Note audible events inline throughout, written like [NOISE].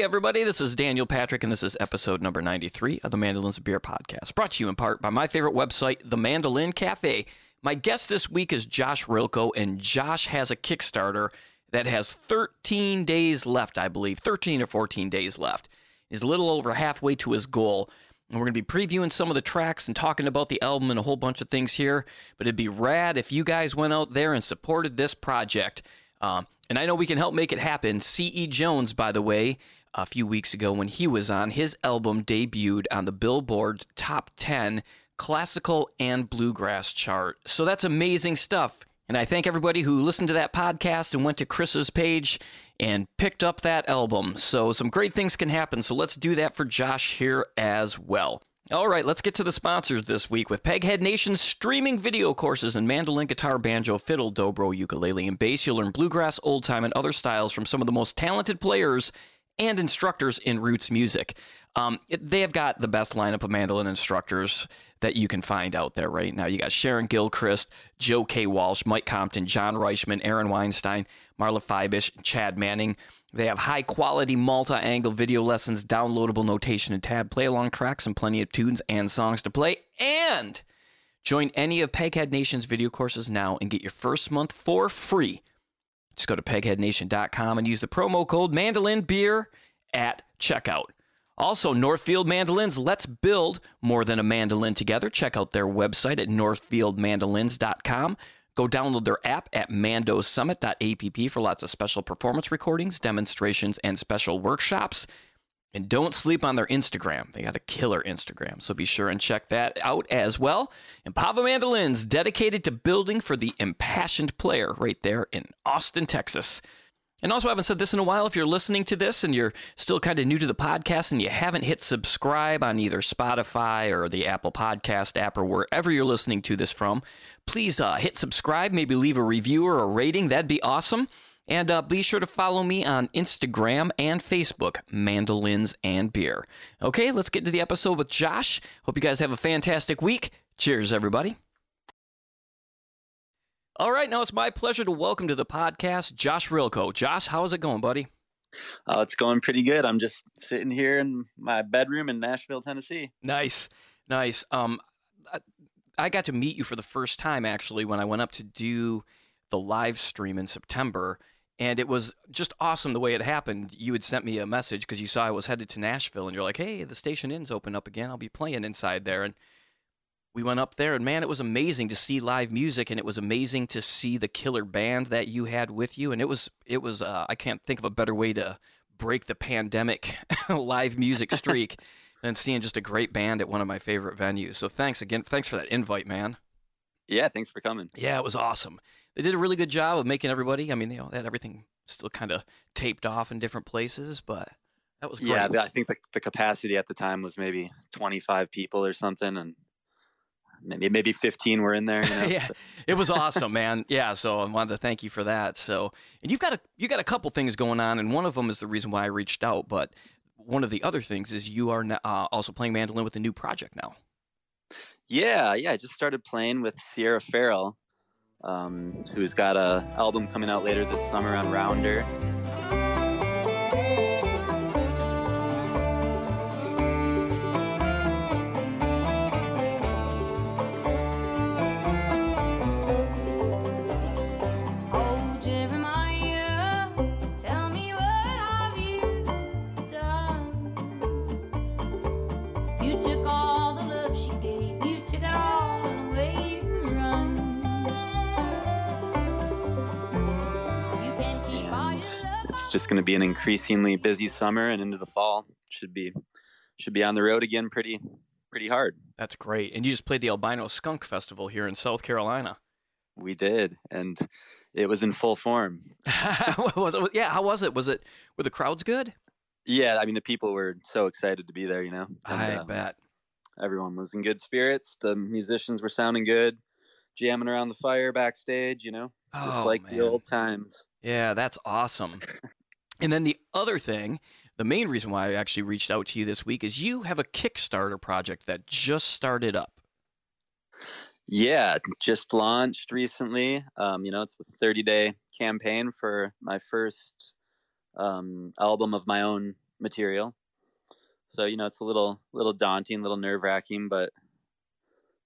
Hey, everybody, this is Daniel Patrick, and this is episode number 93 of the Mandolins and Beer podcast, brought to you in part by my favorite website, The Mandolin Cafe. My guest this week is Josh Rilko, and Josh has a Kickstarter that has 13 days left, I believe, 13 or 14 days left. He's a little over halfway to his goal. And we're going to be previewing some of the tracks and talking about the album and a whole bunch of things here. But it'd be rad if you guys went out there and supported this project. Um, and I know we can help make it happen. C.E. Jones, by the way, a few weeks ago when he was on, his album debuted on the Billboard Top 10 Classical and Bluegrass chart. So that's amazing stuff. And I thank everybody who listened to that podcast and went to Chris's page and picked up that album. So some great things can happen. So let's do that for Josh here as well. All right, let's get to the sponsors this week with Peghead Nation's streaming video courses in mandolin, guitar, banjo, fiddle, dobro, ukulele, and bass. You'll learn bluegrass, old time, and other styles from some of the most talented players and instructors in roots music. Um, they have got the best lineup of mandolin instructors that you can find out there right now. You got Sharon Gilchrist, Joe K. Walsh, Mike Compton, John Reischman, Aaron Weinstein, Marla Fibish, Chad Manning. They have high quality multi angle video lessons, downloadable notation and tab play along tracks, and plenty of tunes and songs to play. And join any of Peghead Nation's video courses now and get your first month for free. Just go to pegheadnation.com and use the promo code mandolin beer at checkout. Also, Northfield Mandolins, let's build more than a mandolin together. Check out their website at northfieldmandolins.com. Go download their app at mandosummit.app for lots of special performance recordings, demonstrations, and special workshops. And don't sleep on their Instagram. They got a killer Instagram, so be sure and check that out as well. And Pava Mandolins, dedicated to building for the impassioned player right there in Austin, Texas. And also, I haven't said this in a while. If you're listening to this and you're still kind of new to the podcast and you haven't hit subscribe on either Spotify or the Apple Podcast app or wherever you're listening to this from, please uh, hit subscribe, maybe leave a review or a rating. That'd be awesome. And uh, be sure to follow me on Instagram and Facebook, Mandolins and Beer. Okay, let's get to the episode with Josh. Hope you guys have a fantastic week. Cheers, everybody. All right, now it's my pleasure to welcome to the podcast Josh Rilko. Josh, how's it going, buddy? Oh, it's going pretty good. I'm just sitting here in my bedroom in Nashville, Tennessee. Nice, nice. Um, I got to meet you for the first time actually when I went up to do the live stream in September, and it was just awesome the way it happened. You had sent me a message because you saw I was headed to Nashville, and you're like, "Hey, the station inn's open up again. I'll be playing inside there." And we went up there and man it was amazing to see live music and it was amazing to see the killer band that you had with you and it was it was uh, i can't think of a better way to break the pandemic [LAUGHS] live music streak [LAUGHS] than seeing just a great band at one of my favorite venues so thanks again thanks for that invite man yeah thanks for coming yeah it was awesome they did a really good job of making everybody i mean they had everything still kind of taped off in different places but that was great. yeah i think the, the capacity at the time was maybe 25 people or something and maybe maybe 15 were in there. You know? [LAUGHS] yeah, it was awesome, man. Yeah, so I wanted to thank you for that. So, and you've got a you got a couple things going on, and one of them is the reason why I reached out. But one of the other things is you are uh, also playing mandolin with a new project now. Yeah, yeah. I just started playing with Sierra Ferrell, um, who's got a album coming out later this summer on Rounder. Going to be an increasingly busy summer and into the fall should be should be on the road again pretty pretty hard. That's great. And you just played the Albino Skunk Festival here in South Carolina. We did, and it was in full form. [LAUGHS] [LAUGHS] yeah, how was it? Was it were the crowds good? Yeah, I mean the people were so excited to be there. You know, and, I uh, bet everyone was in good spirits. The musicians were sounding good, jamming around the fire backstage. You know, just oh, like man. the old times. Yeah, that's awesome. [LAUGHS] And then the other thing, the main reason why I actually reached out to you this week is you have a Kickstarter project that just started up. Yeah, just launched recently. Um, you know, it's a 30 day campaign for my first um, album of my own material. So you know, it's a little little daunting, a little nerve wracking, but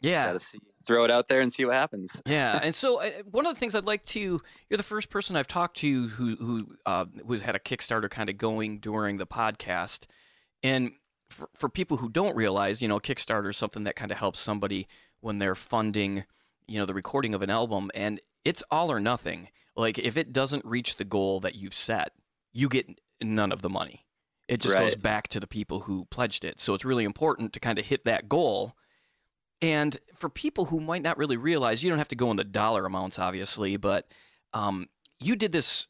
yeah, see, throw it out there and see what happens. [LAUGHS] yeah, and so uh, one of the things I'd like to you're the first person I've talked to who who uh, was had a Kickstarter kind of going during the podcast, and for, for people who don't realize, you know, Kickstarter is something that kind of helps somebody when they're funding, you know, the recording of an album, and it's all or nothing. Like if it doesn't reach the goal that you've set, you get none of the money. It just goes back to the people who pledged it. So it's really important to kind of hit that goal. And for people who might not really realize, you don't have to go in the dollar amounts, obviously, but um, you did this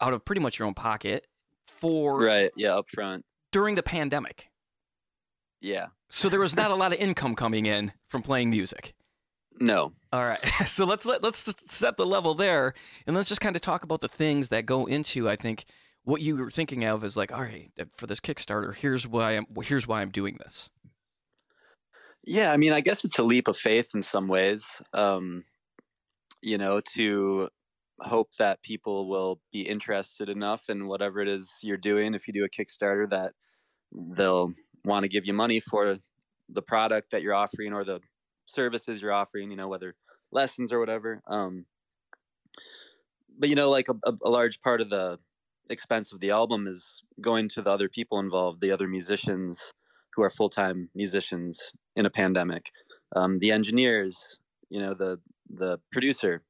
out of pretty much your own pocket for Right? Yeah, up front. during the pandemic. Yeah. So there was not a [LAUGHS] lot of income coming in from playing music. No. All right. [LAUGHS] So let's let, let's set the level there and let's just kind of talk about the things that go into I think what you were thinking of is like, all right, for this Kickstarter, here's why I'm here's why I'm doing this. Yeah, I mean, I guess it's a leap of faith in some ways. Um, you know, to hope that people will be interested enough in whatever it is you're doing. If you do a Kickstarter, that they'll want to give you money for the product that you're offering or the services you're offering. You know, whether lessons or whatever. Um, but you know, like a, a, large part of the expense of the album is going to the other people involved, the other musicians who are full time musicians in a pandemic, um, the engineers, you know, the the producer,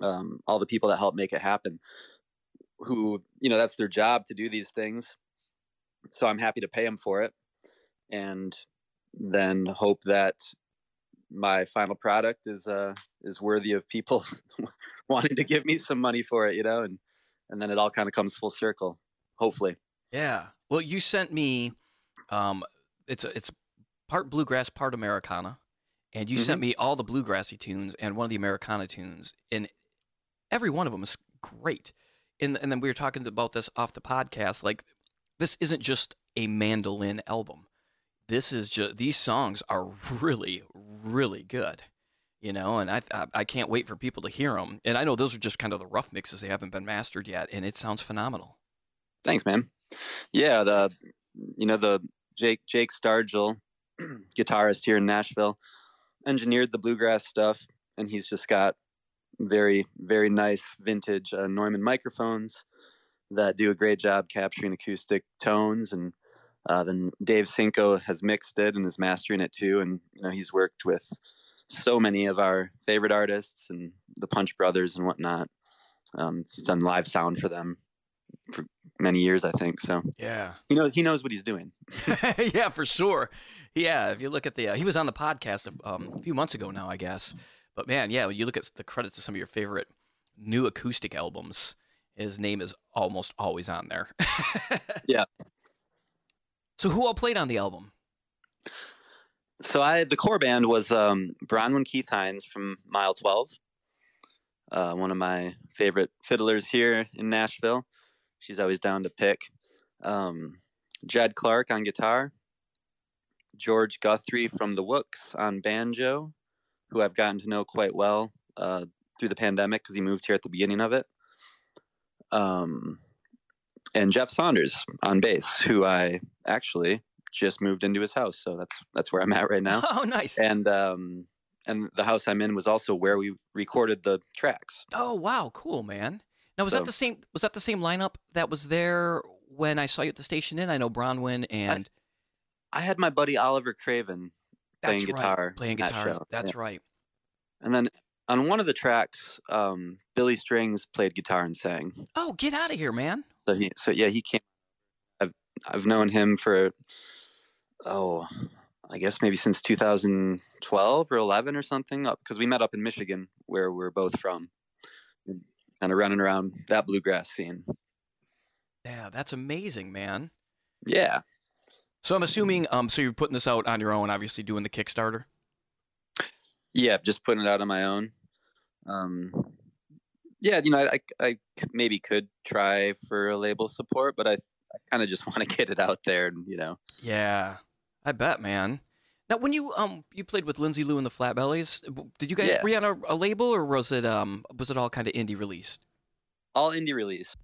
um, all the people that help make it happen, who you know that's their job to do these things. So I'm happy to pay them for it, and then hope that my final product is uh is worthy of people [LAUGHS] wanting to give me some money for it, you know, and and then it all kind of comes full circle, hopefully. Yeah. Well, you sent me um it's it's part bluegrass, part Americana. And you sent mm-hmm. me all the bluegrassy tunes and one of the Americana tunes and every one of them is great. And and then we were talking about this off the podcast like this isn't just a mandolin album. This is just these songs are really really good. You know, and I, I I can't wait for people to hear them. And I know those are just kind of the rough mixes; they haven't been mastered yet, and it sounds phenomenal. Thanks, man. Yeah, the you know the Jake Jake Stargel, [CLEARS THROAT] guitarist here in Nashville, engineered the bluegrass stuff, and he's just got very very nice vintage uh, Neumann microphones that do a great job capturing acoustic tones. And uh, then Dave Sinko has mixed it and is mastering it too. And you know he's worked with so many of our favorite artists and the Punch Brothers and whatnot. Um, he's done live sound for them for many years, I think. So Yeah. he knows he knows what he's doing. [LAUGHS] yeah, for sure. Yeah, if you look at the, uh, he was on the podcast um, a few months ago now, I guess. But man, yeah, when you look at the credits of some of your favorite new acoustic albums, his name is almost always on there. [LAUGHS] Yeah. So who all played on the album? So I the core band was um, Bronwyn Keith-Hynes from Mile Twelve, uh, one of my favorite fiddlers here in Nashville. She's always down to pick. Um, Jed Clark on guitar, George Guthrie from the Wooks on banjo, who I've gotten to know quite well uh, through the pandemic because he moved here at the beginning of it. Um, and Jeff Saunders on bass, who I actually just moved into his house, so that's that's where I'm at right now. [LAUGHS] Oh, nice. And um, and the house I'm in was also where we recorded the tracks. Oh, wow, cool, man. Now was So- that the same? Was that the same lineup that was there when I saw you at the station? In I know Bronwyn and I had my buddy Oliver Craven playing right, guitar playing guitar. show, That's yeah. right. and then on one of the tracks, um, Billy Strings played guitar and sang. Oh, get out of here, man. So he, so yeah, he came. I've I've known him for oh, I guess maybe since 2012 or 11 or something. Because we met up in Michigan, where we're both from, kind of running around that bluegrass scene. Yeah, that's amazing, man. Yeah, So I'm assuming, um, so you're putting this out on your own, obviously doing the Kickstarter. yeah, just putting it out on my own. Um, yeah, you know, I, I, I maybe could try for a label support, but I, I kind of just [LAUGHS] want to get it out there, and you know. Yeah, I bet, man. Now, when you um you played with Lindsay Lou and the Flatbellies, did you guys Yeah. re on a, a label or was it um was it all kind of indie released? all indie release.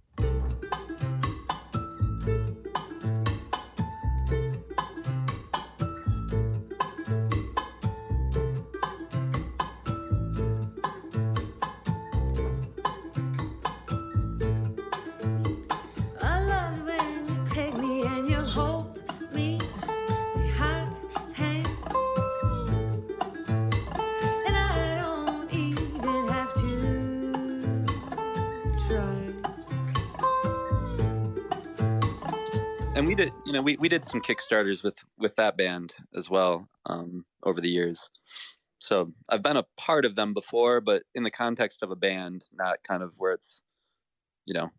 You know, we, we did some Kickstarters with with that band as well um, over the years. So I've been a part of them before, but in the context of a band, not kind of where it's, you know,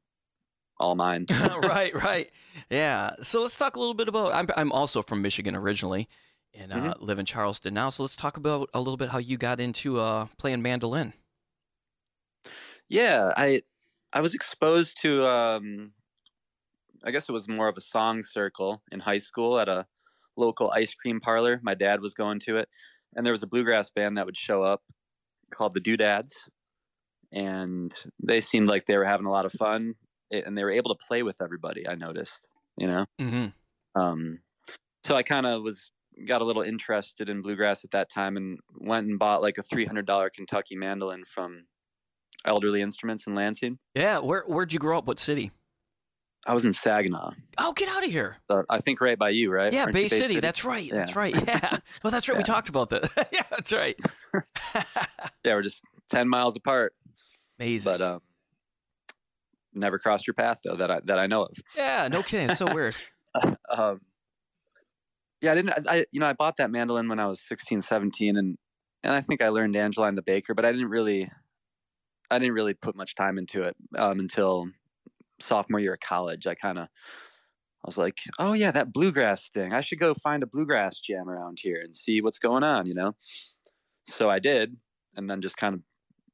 all mine. [LAUGHS] [LAUGHS] right, right, yeah. So let's talk a little bit about. I'm I'm also from Michigan originally, and uh, Mhm. live in Charleston now. So let's talk about a little bit how you got into uh, playing mandolin. Yeah, I I was exposed to um I guess it was more of a song circle in high school at a local ice cream parlor. My dad was going to it and there was a bluegrass band that would show up called the Doodads and they seemed like they were having a lot of fun and they were able to play with everybody, I noticed, you know. Mm-hmm. Um so I kind of was got a little interested in bluegrass at that time and went and bought like a $300 Kentucky mandolin from Elderly Instruments in Lansing. Yeah, where where'd you grow up? What city? I was in Saginaw. Oh, get out of here! So I think right by you, right? Yeah, Bay Bay City. That's right. That's right. Yeah. [LAUGHS] Well, that's right. We talked about that. [LAUGHS] yeah, that's right. [LAUGHS] Yeah, we're just ten miles apart, Amazing. but um, never crossed your path though that I that I know of. yeah, no kidding. It's so weird. Um, yeah, I didn't. I, I you know I bought that mandolin when I was 16, 17, and and I think I learned Angeline the Baker, but I didn't really, I didn't really put much time into it um, until sophomore year of college. I kind of. I was like, oh yeah, that bluegrass thing. I should go find a bluegrass jam around here and see what's going on, you know? So I did, and then just kind of,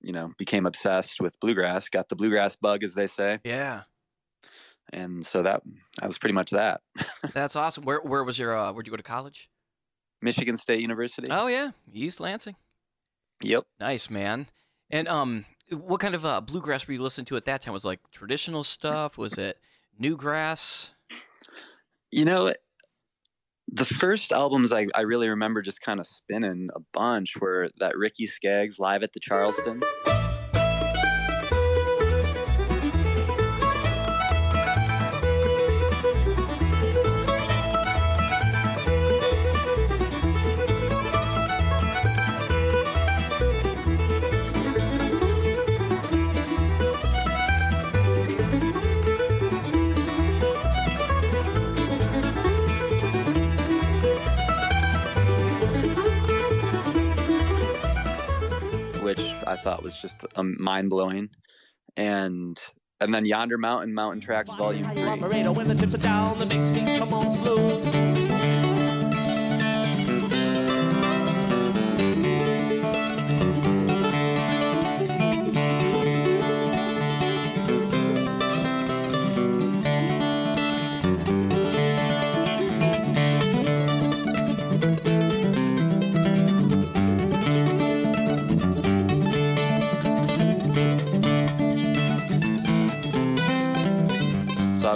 you know, became obsessed with bluegrass, got the bluegrass bug, as they say. Yeah, And so that, that was pretty much that. [LAUGHS] that's awesome. Where where was your? Uh, where'd you go to college? Michigan State University. Oh yeah, East Lansing. Yep. Nice man. And um, what kind of uh, bluegrass were you listening to at that time? Was like traditional stuff? Was it newgrass? You know, the first albums I, I really remember just kind of spinning a bunch were that Ricky Skaggs live at the Charleston. Which I thought was just um, mind blowing, and and then Yonder Mountain Mountain Tracks Volume Three.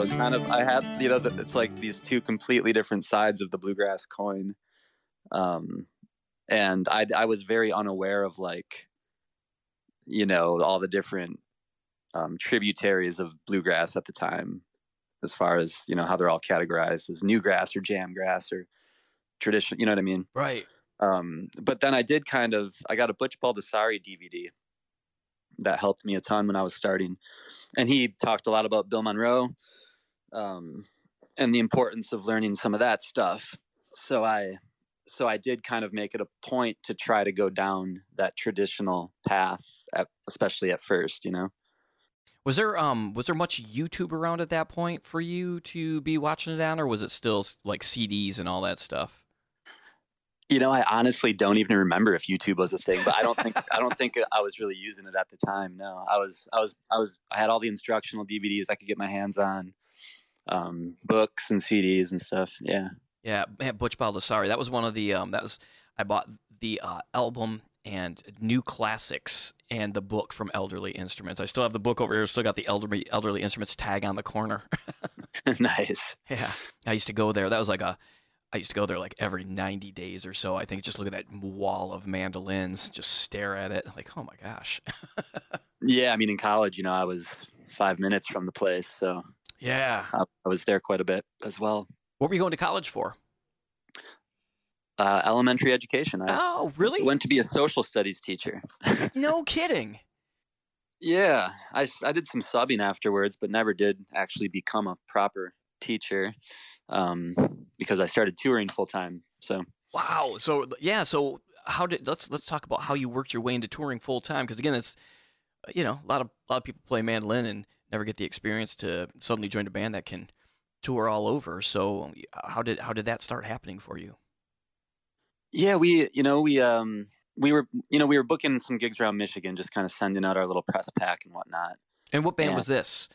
Was kind of I had you know the, it's like these two completely different sides of the bluegrass coin, um, and I I was very unaware of like, you know, all the different um, tributaries of bluegrass at the time, as far as you know how they're all categorized as new grass or jam grass or tradition. You know what I mean? Right. Um, but then I did kind of I got a Butch Baldassari DVD that helped me a ton when I was starting, and he talked a lot about Bill Monroe, um, and the importance of learning some of that stuff. So I so I did kind of make it a point to try to go down that traditional path, at, especially at first, you know. Was there um was there much YouTube around at that point for you to be watching it on, or was it still like CDs and all that stuff? You know, I honestly don't even remember if YouTube was a thing, but I don't think I don't think I was really using it at the time. No, I was I was I was I had all the instructional DVDs I could get my hands on, um, books and CDs and stuff. Yeah, Yeah, man, Butch Baldassari. That was one of the um that was I bought the uh, album and new classics and the book from Elderly Instruments. I still have the book over here. Still got the Elderly Elderly Instruments tag on the corner. [LAUGHS] [LAUGHS] nice. yeah, I used to go there. That was like a. I used to go there like every 90 days or so. I think just look at that wall of mandolins, just stare at it. Like, oh my gosh. [LAUGHS] Yeah, I mean, in college, you know, I was five minutes from the place, so yeah. I, I was there quite a bit as well. What were you going to college for? Uh, elementary education. I Oh, really? went to be a social studies teacher. [LAUGHS] No kidding. Yeah, I, I did some subbing afterwards, but never did actually become a proper teacher um, because I started touring full time. So Wow. So yeah. So how did let's let's talk about how you worked your way into touring full time because again, it's you know a lot of a lot of people play mandolin and never get the experience to suddenly join a band that can tour all over. So how did how did that start happening for you? yeah, we you know we um we were you know we were booking some gigs around Michigan, just kind of sending out our little press pack and whatnot. And what band Yeah. was this?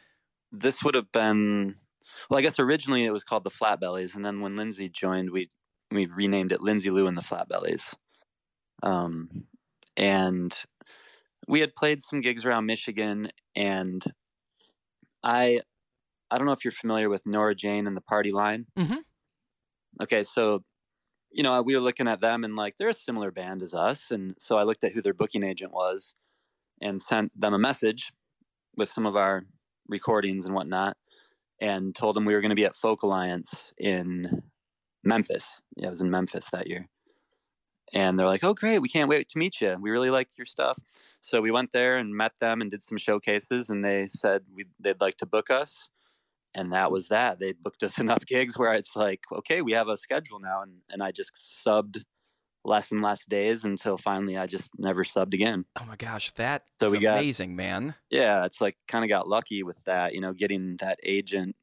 This would have been well, I guess originally it was called the Flatbellies, and then when Lindsay joined, we we renamed it Lindsay Lou and the Flatbellies. Um, and we had played some gigs around Michigan, and I I don't know if you're familiar with Nora Jane and the Party Line. Mhm. Okay, so you know we were looking at them and like they're a similar band as us, and so I looked at who their booking agent was, and sent them a message with some of our recordings and whatnot, and told them we were going to be at Folk Alliance in Memphis. Yeah, I was in Memphis that year. And they're like, "Oh, great! We can't wait to meet you. We really like your stuff." So we went there and met them and did some showcases, and they said we, they'd like to book us, and that was that. They booked us [LAUGHS] enough gigs where it's like, "Okay, we have a schedule now," and and I just subbed less and less days until finally I just never subbed again. Oh my gosh, that So we got- amazing, man. Yeah, it's like kind of got lucky with that, you know, getting that agent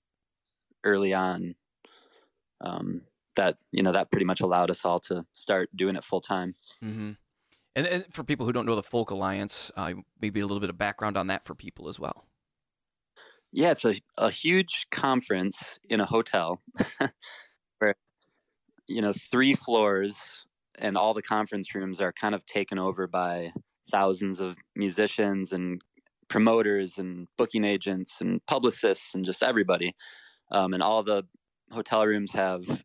early on. Um, that you know that pretty much allowed us all to start doing it full time. hmm And, and for people who don't know the Folk Alliance, uh, maybe a little bit of background on that for people as well. Yeah, it's a a huge conference in a hotel [LAUGHS] where you know three floors and all the conference rooms are kind of taken over by thousands of musicians and promoters and booking agents and publicists and just everybody. Um, and all the hotel rooms have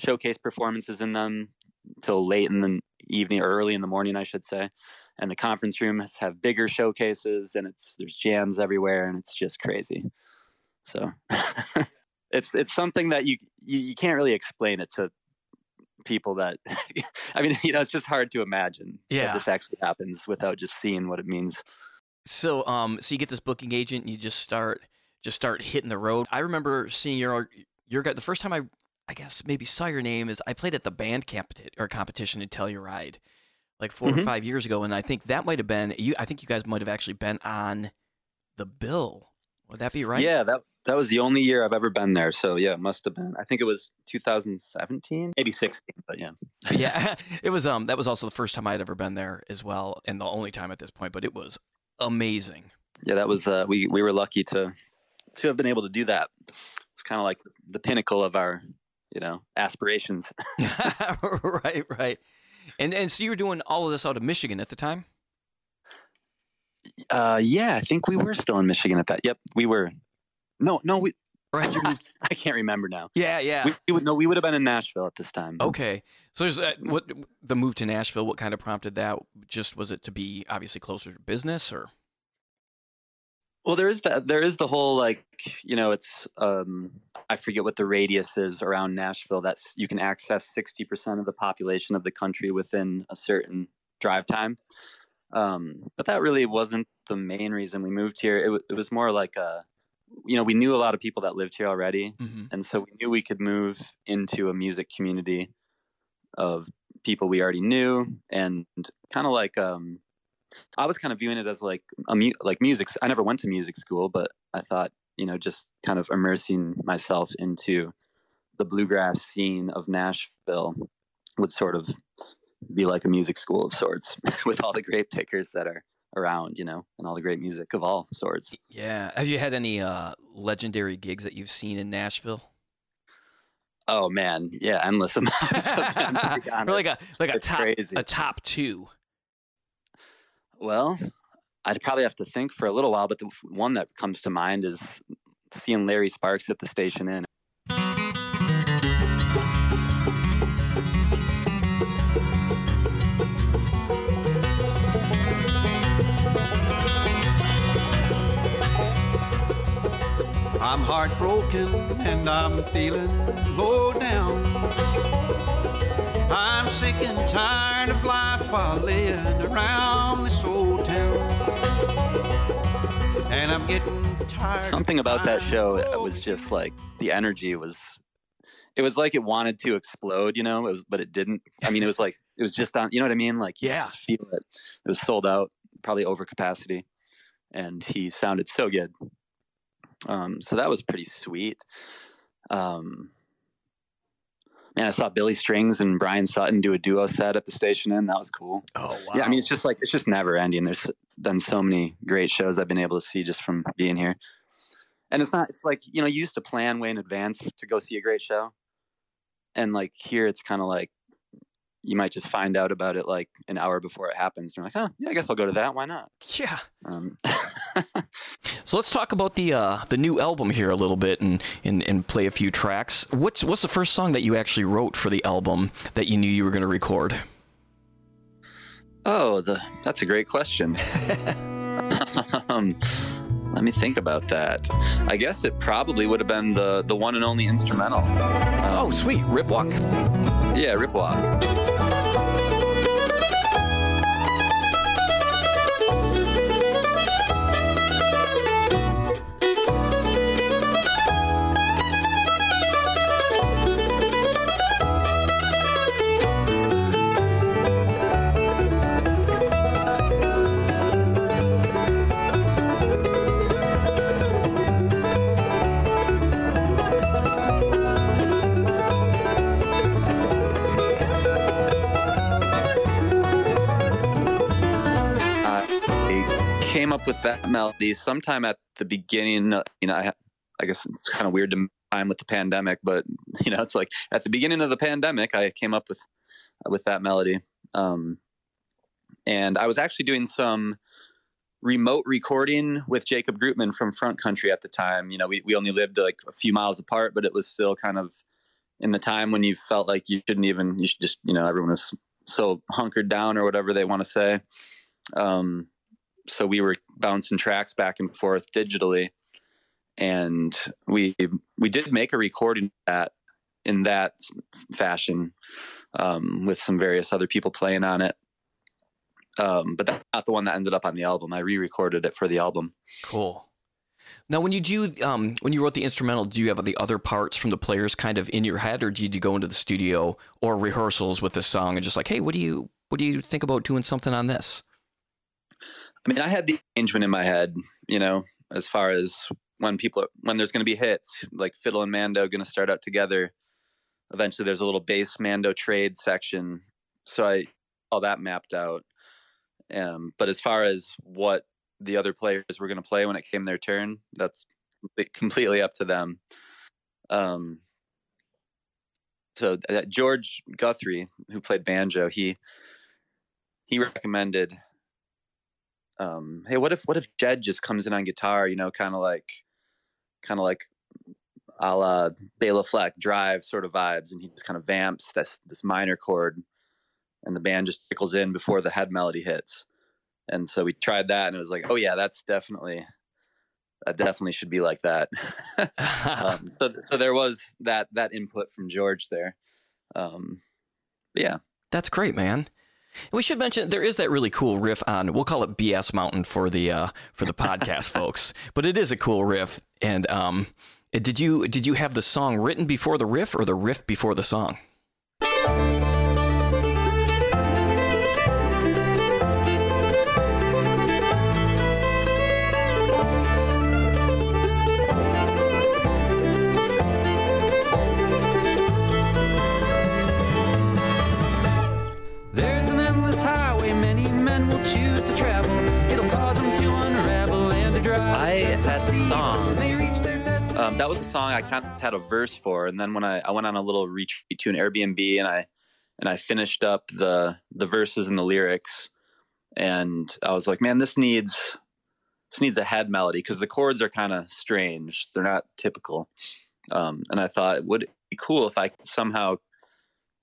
showcase performances in them till late in the evening or early in the morning, I should say. And the conference rooms have bigger showcases, and it's there's jams everywhere, and it's just crazy. So [LAUGHS] it's it's something that you, you you can't really explain it to people that [LAUGHS] I mean, you know, it's just hard to imagine Yeah. that this actually happens without just seeing what it means. So, um, so you get this booking agent, and you just start, just start hitting the road. I remember seeing your, your guy. The first time I, I guess maybe saw your name is I played at the band competi- or competition in Telluride, like 4 or Mhm. five years ago, and I think that might have been you. I think you guys might have actually been on the bill. Would that be right? Yeah, that that was the only year I've ever been there. So yeah, it must have been. I think it was 2017, maybe 16, but yeah. [LAUGHS] yeah. [LAUGHS] It was. Um, that was also the first time I'd ever been there as well, and the only time at this point. But it was amazing. Yeah, that was uh, we we were lucky to to have been able to do that. It's kind of like the pinnacle of our, you know, aspirations. [LAUGHS] [LAUGHS] right, right. And and so you were doing all of this out of Michigan at the time. Uh, yeah, I think we were still in Michigan at that. Yep, we were. No, no, we. Right. [LAUGHS] I can't remember now. yeah, yeah. We, we would no, we would have been in Nashville at this time. okay. So there's uh, what the move to Nashville. What kind of prompted that? Just was it to be obviously closer to business, or Well, there is that. There is the whole like, you know, it's um, I forget what the radius is around Nashville. That's you can access sixty percent of the population of the country within a certain drive time. Um, but that really wasn't the main reason we moved here. It, w- it was more like a, you know, we knew a lot of people that lived here already, mm-hmm. and so we knew we could move into a music community of people we already knew, and kind of like um, I was kind of viewing it as like a mu- like music. I never went to music school, but I thought you know just kind of immersing myself into the bluegrass scene of Nashville would sort of be like a music school of sorts [LAUGHS] with all the great pickers that are around, you know, and all the great music of all sorts. yeah. Have you had any uh, legendary gigs that you've seen in Nashville? Oh man, yeah, endless [LAUGHS] amounts. of them, to be [LAUGHS] or honest. like a like a top crazy. a top two. Well, I'd probably have to think for a little while, but the one that comes to mind is seeing Larry Sparks at the Station Inn. I'm heartbroken and I'm feeling low down. I'm sick and tired of life while laying around town. And and I'm getting tired. Something about that show low. was just like the energy was. It was like it wanted to explode, you know. It was, but it didn't. I mean, it was like it was just on. You know what I mean? Like Yeah. just feel it. It was sold out, probably over capacity, and he sounded so good. Um, so that was pretty sweet. Um, man, I saw Billy Strings and Bryan Sutton do a duo set at the station Inn. That was cool. Oh wow. Yeah, I mean, it's just like it's just never ending. There's done so many great shows I've been able to see just from being here, and it's not. It's like you know, you used to plan way in advance to go see a great show, and like here, it's kind of like you might just find out about it like an hour before it happens. And you're like, oh yeah, I guess I'll go to that. Why not? yeah. Um, [LAUGHS] So let's talk about the uh, the new album here a little bit and, and and play a few tracks. What's what's the first song that you actually wrote for the album that you knew you were going to record? oh, the that's a great question. [LAUGHS] um, let me think about that. I guess it probably would have been the the one and only instrumental. Um, Oh, sweet, Rip Walk. Yeah, Ripwalk. I came up with that melody sometime at the beginning. uh, You know, I, I guess it's kind of weird to time with the pandemic, but [LAUGHS] you know, it's like at the beginning of the pandemic, I came up with with that melody. Um, and I was actually doing some remote recording with Jacob Groopman from Front Country at the time. You know, we we only lived like a few miles apart, but it was still kind of in the time when you felt like you shouldn't even you should just you know everyone was so hunkered down or whatever they want to say. Um, so we were bouncing tracks back and forth digitally, and we we did make a recording that in that fashion um, with some various other people playing on it. Um, but that's not the one that ended up on the album. I re-recorded it for the album. Cool. Now, when you do, um, when you wrote the instrumental, do you have the other parts from the players kind of in your head, or did you go into the studio or rehearsals with the song and just like, hey, what do you, what do you think about doing something on this? I mean, I had the arrangement in my head, you know, as far as when people when there's going to be hits, like fiddle and mando going to start out together. Eventually, there's a little bass mando trade section, so I all that mapped out. Um, but as far as what the other players were going to play when it came their turn, that's completely up to them. Um, so uh, George Guthrie, who played banjo, he he recommended um, hey, what if what if Jed just comes in on guitar, you know, kind of like, kind of like, a la Bela Fleck drive sort of vibes, and he just kind of vamps this this minor chord, and the band just trickles in before the head melody hits, and so we tried that, and it was like, oh yeah, that's definitely, that definitely should be like that. [LAUGHS] um, so so there was that that input from George there, um, yeah. That's great, man. And we should mention there is that really cool riff on we'll call it BS Mountain for the uh, for the podcast [LAUGHS] folks, but it is a cool riff. And um, did you did you have the song written before the riff or the riff before the song? That was a song I kind of had a verse for, and then when I, I went on a little retreat to an Airbnb and I and I finished up the the verses and the lyrics, and I was like, man, this needs this needs a head melody because the chords are kind of strange; they're not typical. Um, and I thought, would it be cool if I could somehow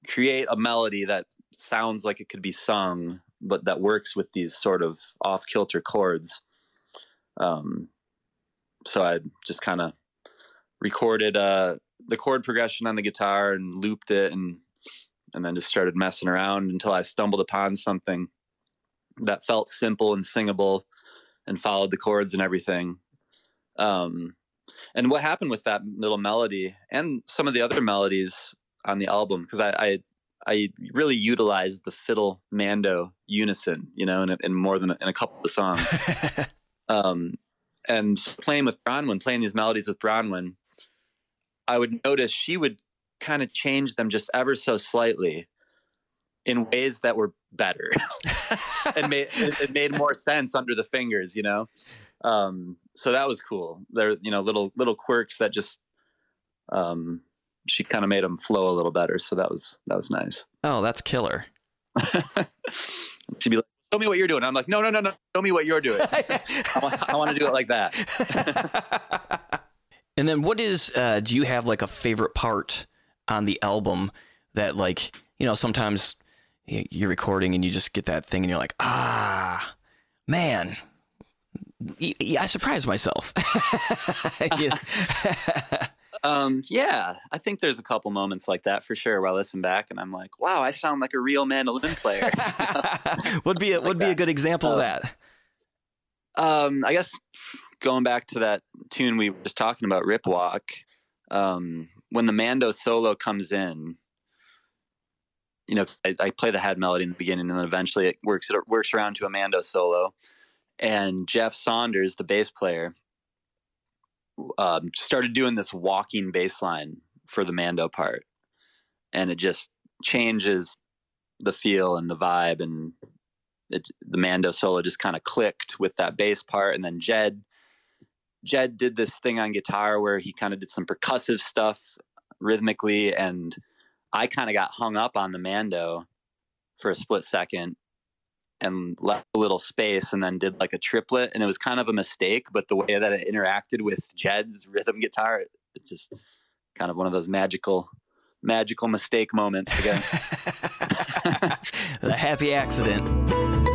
create a melody that sounds like it could be sung, but that works with these sort of off kilter chords. Um, so I just kind of recorded uh, the chord progression on the guitar and looped it and and then just started messing around until I stumbled upon something that felt simple and singable and followed the chords and everything Um, and what happened with that little melody and some of the other melodies on the album, because I, I, I really utilized the fiddle mando unison, you know, in, in more than a, in a couple of songs. [LAUGHS] um, and playing with Bronwyn, playing these melodies with Bronwyn, I would notice she would kind of change them just ever so slightly in ways that were better [LAUGHS] and made it, it, made more sense under the fingers, you know. Um, so that was cool. There, you know, little little quirks that just um, she kind of made them flow a little better. So that was that was nice. Oh, that's killer. [LAUGHS] She'd be like, "Show me what you're doing." I'm like, "No, no, no, no. Show me what you're doing. I, [LAUGHS] I want to do it like that." And then, what is? Uh, do you have like a favorite part on the album that, like, you know, sometimes you're recording and you just get that thing and you're like, ah, man, I surprised myself. [LAUGHS] [LAUGHS] um, yeah, I think there's a couple moments like that for sure. Where I listen back and I'm like, wow, I sound like a real mandolin player. [LAUGHS] would be a, would be a good example of that. Um, I guess going back to that tune we were just talking about, Rip Walk. Um, when the Mando solo comes in, you know, I, I, play the head melody in the beginning, and then eventually it works. It works around to a Mando solo, and Jeff Saunders, the bass player, um, started doing this walking bass line for the Mando part, and it just changes the feel and the vibe, and it, the Mando solo just kind of clicked with that bass part, and then Jed. Jed did this thing on guitar where he kind of did some percussive stuff rhythmically and I kind of got hung up on the Mando for a split second and left a little space and then did like a triplet and it was kind of a mistake but the way that it interacted with jed's rhythm guitar it's just kind of one of those magical magical mistake moments again [LAUGHS] the happy accident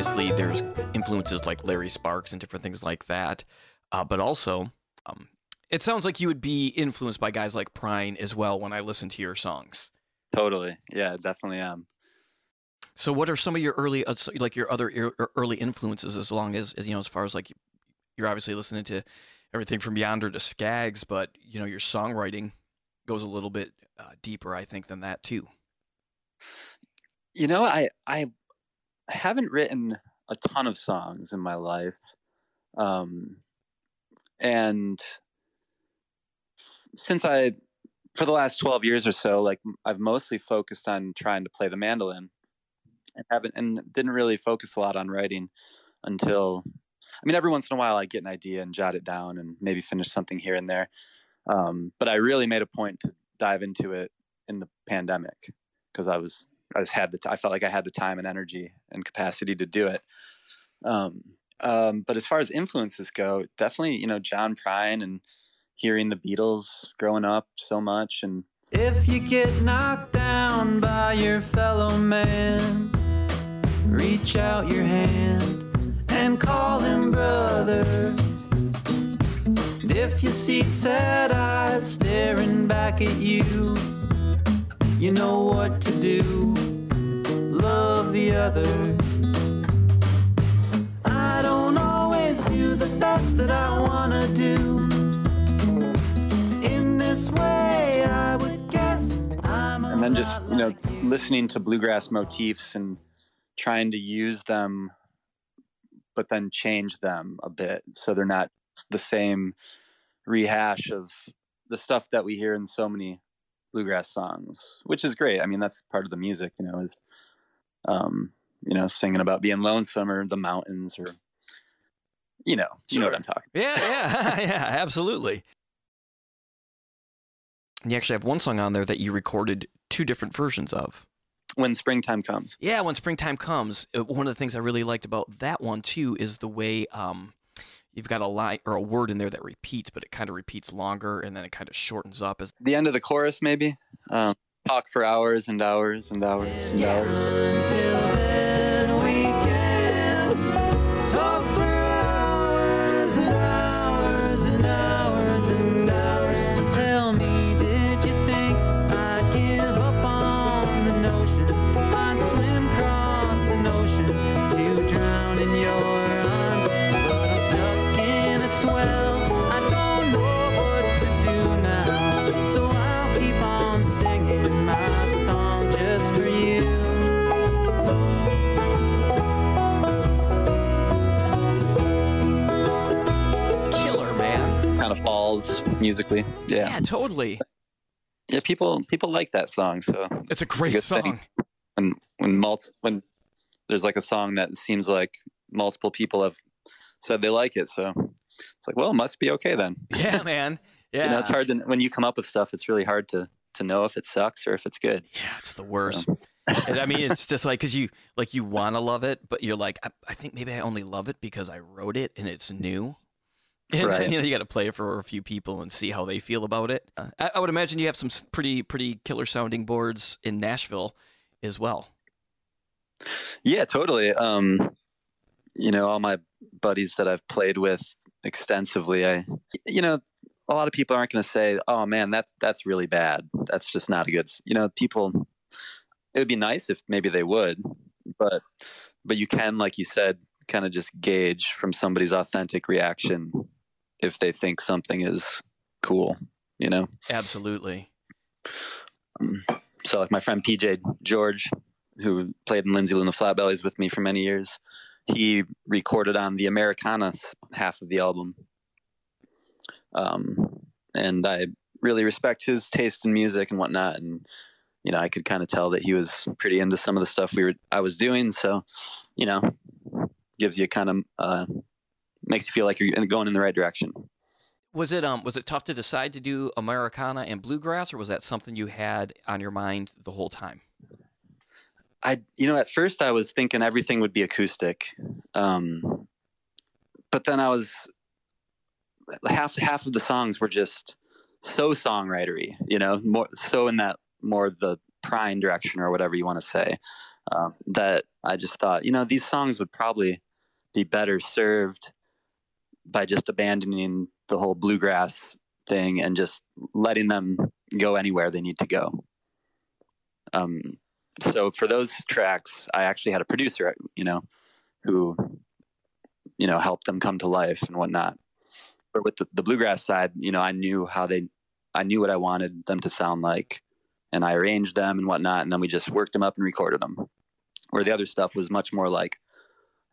obviously there's influences like Larry Sparks and different things like that, uh, but also um, it sounds like you would be influenced by guys like Prine as well when I listen to your songs. Totally, yeah, definitely am. So, what are some of your early, uh, like your other early influences? As long as you know, as far as like you're obviously listening to everything from Yonder to Skaggs, but you know your songwriting goes a little bit uh, deeper, I think, than that too. You know, I I haven't written a ton of songs in my life. Um, and since I, for the last 12 years or so, like I've mostly focused on trying to play the mandolin and haven't, and didn't really focus a lot on writing until, I mean, every once in a while I get an idea and jot it down and maybe finish something here and there. Um, but I really made a point to dive into it in the pandemic because I was I just had the t- I felt like I had the time and energy and capacity to do it. Um, um, but as far as influences go, definitely you know John Prine and hearing the Beatles growing up so much and. If you get knocked down by your fellow man, reach out your hand and call him brother. And if you see sad eyes staring back at you, you know what to do. Love the other. I don't always do the best that I wanna do. In this way, I would guess I'm And then just, you know, listening to bluegrass motifs and trying to use them, but then change them a bit so they're not the same rehash of the stuff that we hear in so many bluegrass songs, which is great. I mean, that's part of the music, you know, is um, you know, singing about being lonesome or the mountains or you know, sure. you know what I'm talking. About. Yeah, yeah, [LAUGHS] yeah, absolutely. You actually have one song on there that you recorded two different versions of. When springtime comes. Yeah, when springtime comes. Uh, one of the things I really liked about that one too is the way um, you've got a line or a word in there that repeats, but it kind of repeats longer and then it kind of shortens up. As The end of the chorus, maybe. Um, talk for hours and hours and hours and hours. Falls musically. Yeah. Yeah, totally. Yeah, people people like that song. So It's a great good song. thing. when when multi, when there's like a song that seems like multiple people have said they like it, so it's like, well, it must be okay then. [LAUGHS] Yeah, man. Yeah. [LAUGHS] You know, it's hard to when you come up with stuff. It's really hard to to know if it sucks or if it's good. Yeah, it's the worst. And I mean, it's [LAUGHS] just like because you like you want to love it, but you're like, I, I think maybe I only love it because I wrote it and it's new. [LAUGHS] And Right. you know, you got to play it for a few people and see how they feel about it. Uh, I, I would imagine you have some pretty pretty killer sounding boards in Nashville as well. Yeah, totally. Um, you know, all my buddies that I've played with extensively, I, you know, a lot of people aren't going to say, "Oh man, that's that's really bad. That's just not a good." s-" You know, people. It would be nice if maybe they would, but but you can, like you said, kind of just gauge from somebody's authentic reaction if they think something is cool. You know. Absolutely. so like my friend PJ George, who played in Lindsay Lou and the Flatbellies with me for many years, he recorded on the Americana half of the album. Um, and I really respect his taste in music and whatnot. And you know, I could kind of tell that he was pretty into some of the stuff we were I was doing. So, you know, gives you kind of uh, makes you feel like you're going in the right direction. Was it um was it tough to decide to do Americana and bluegrass, or was that something you had on your mind the whole time? I, you know, at first I was thinking everything would be acoustic, um, but then I was half half of the songs were just so songwritery, you know, more so in that more the prime direction or whatever you want to say. Um, that I just thought, you know, these songs would probably be better served by just abandoning the whole bluegrass thing and just letting them go anywhere they need to go. Um, so for those tracks, I actually had a producer, you know, who, you know, helped them come to life and whatnot. But with the, the bluegrass side, you know, I knew how they, I knew what I wanted them to sound like, and I arranged them and whatnot, and then we just worked them up and recorded them. Where the other stuff was much more like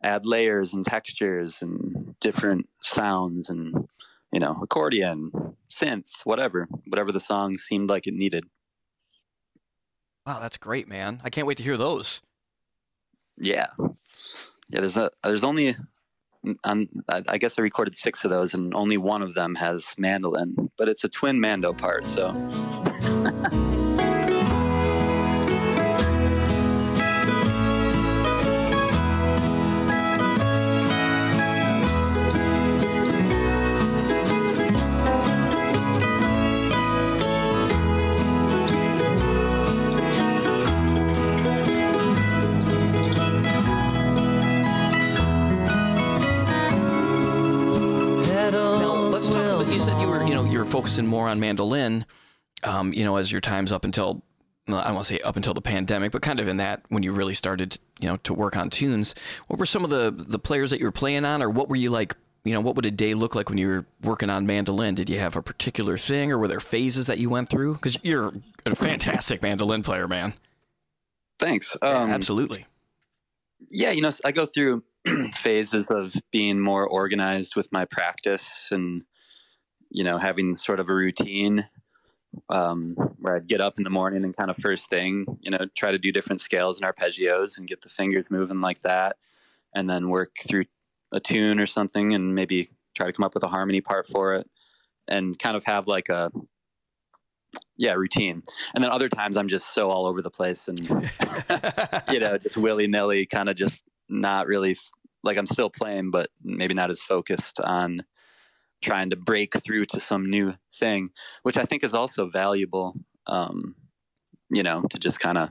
add layers and textures and different sounds and you know accordion, synth, whatever, whatever the song seemed like it needed. Wow, that's great, man! I can't wait to hear those. Yeah, yeah. There's a there's only, um, I I guess I recorded six of those, and only one of them has mandolin, but it's a twin mando part. So [LAUGHS] You were, you know, you were focusing more on mandolin, um, you know, as your times up until, I don't want to say up until the pandemic, but kind of in that when you really started, you know, to work on tunes. What were some of the the players that you were playing on, or what were you like? You know, what would a day look like when you were working on mandolin? Did you have a particular thing, or were there phases that you went through? Because you're a fantastic mandolin player, man. thanks. Yeah, Um, absolutely. yeah, you know, I go through [CLEARS THROAT] phases of being more organized with my practice and, you know, having sort of a routine um, where I'd get up in the morning and kind of first thing, you know, try to do different scales and arpeggios and get the fingers moving like that. And then work through a tune or something and maybe try to come up with a harmony part for it and kind of have like a, yeah, routine. And then other times I'm just so all over the place and [LAUGHS] you know, just willy nilly, kind of just not really like I'm still playing, but maybe not as focused on trying to break through to some new thing, which I think is also valuable. Um, you know, to just kind of